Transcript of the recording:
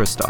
Christoph.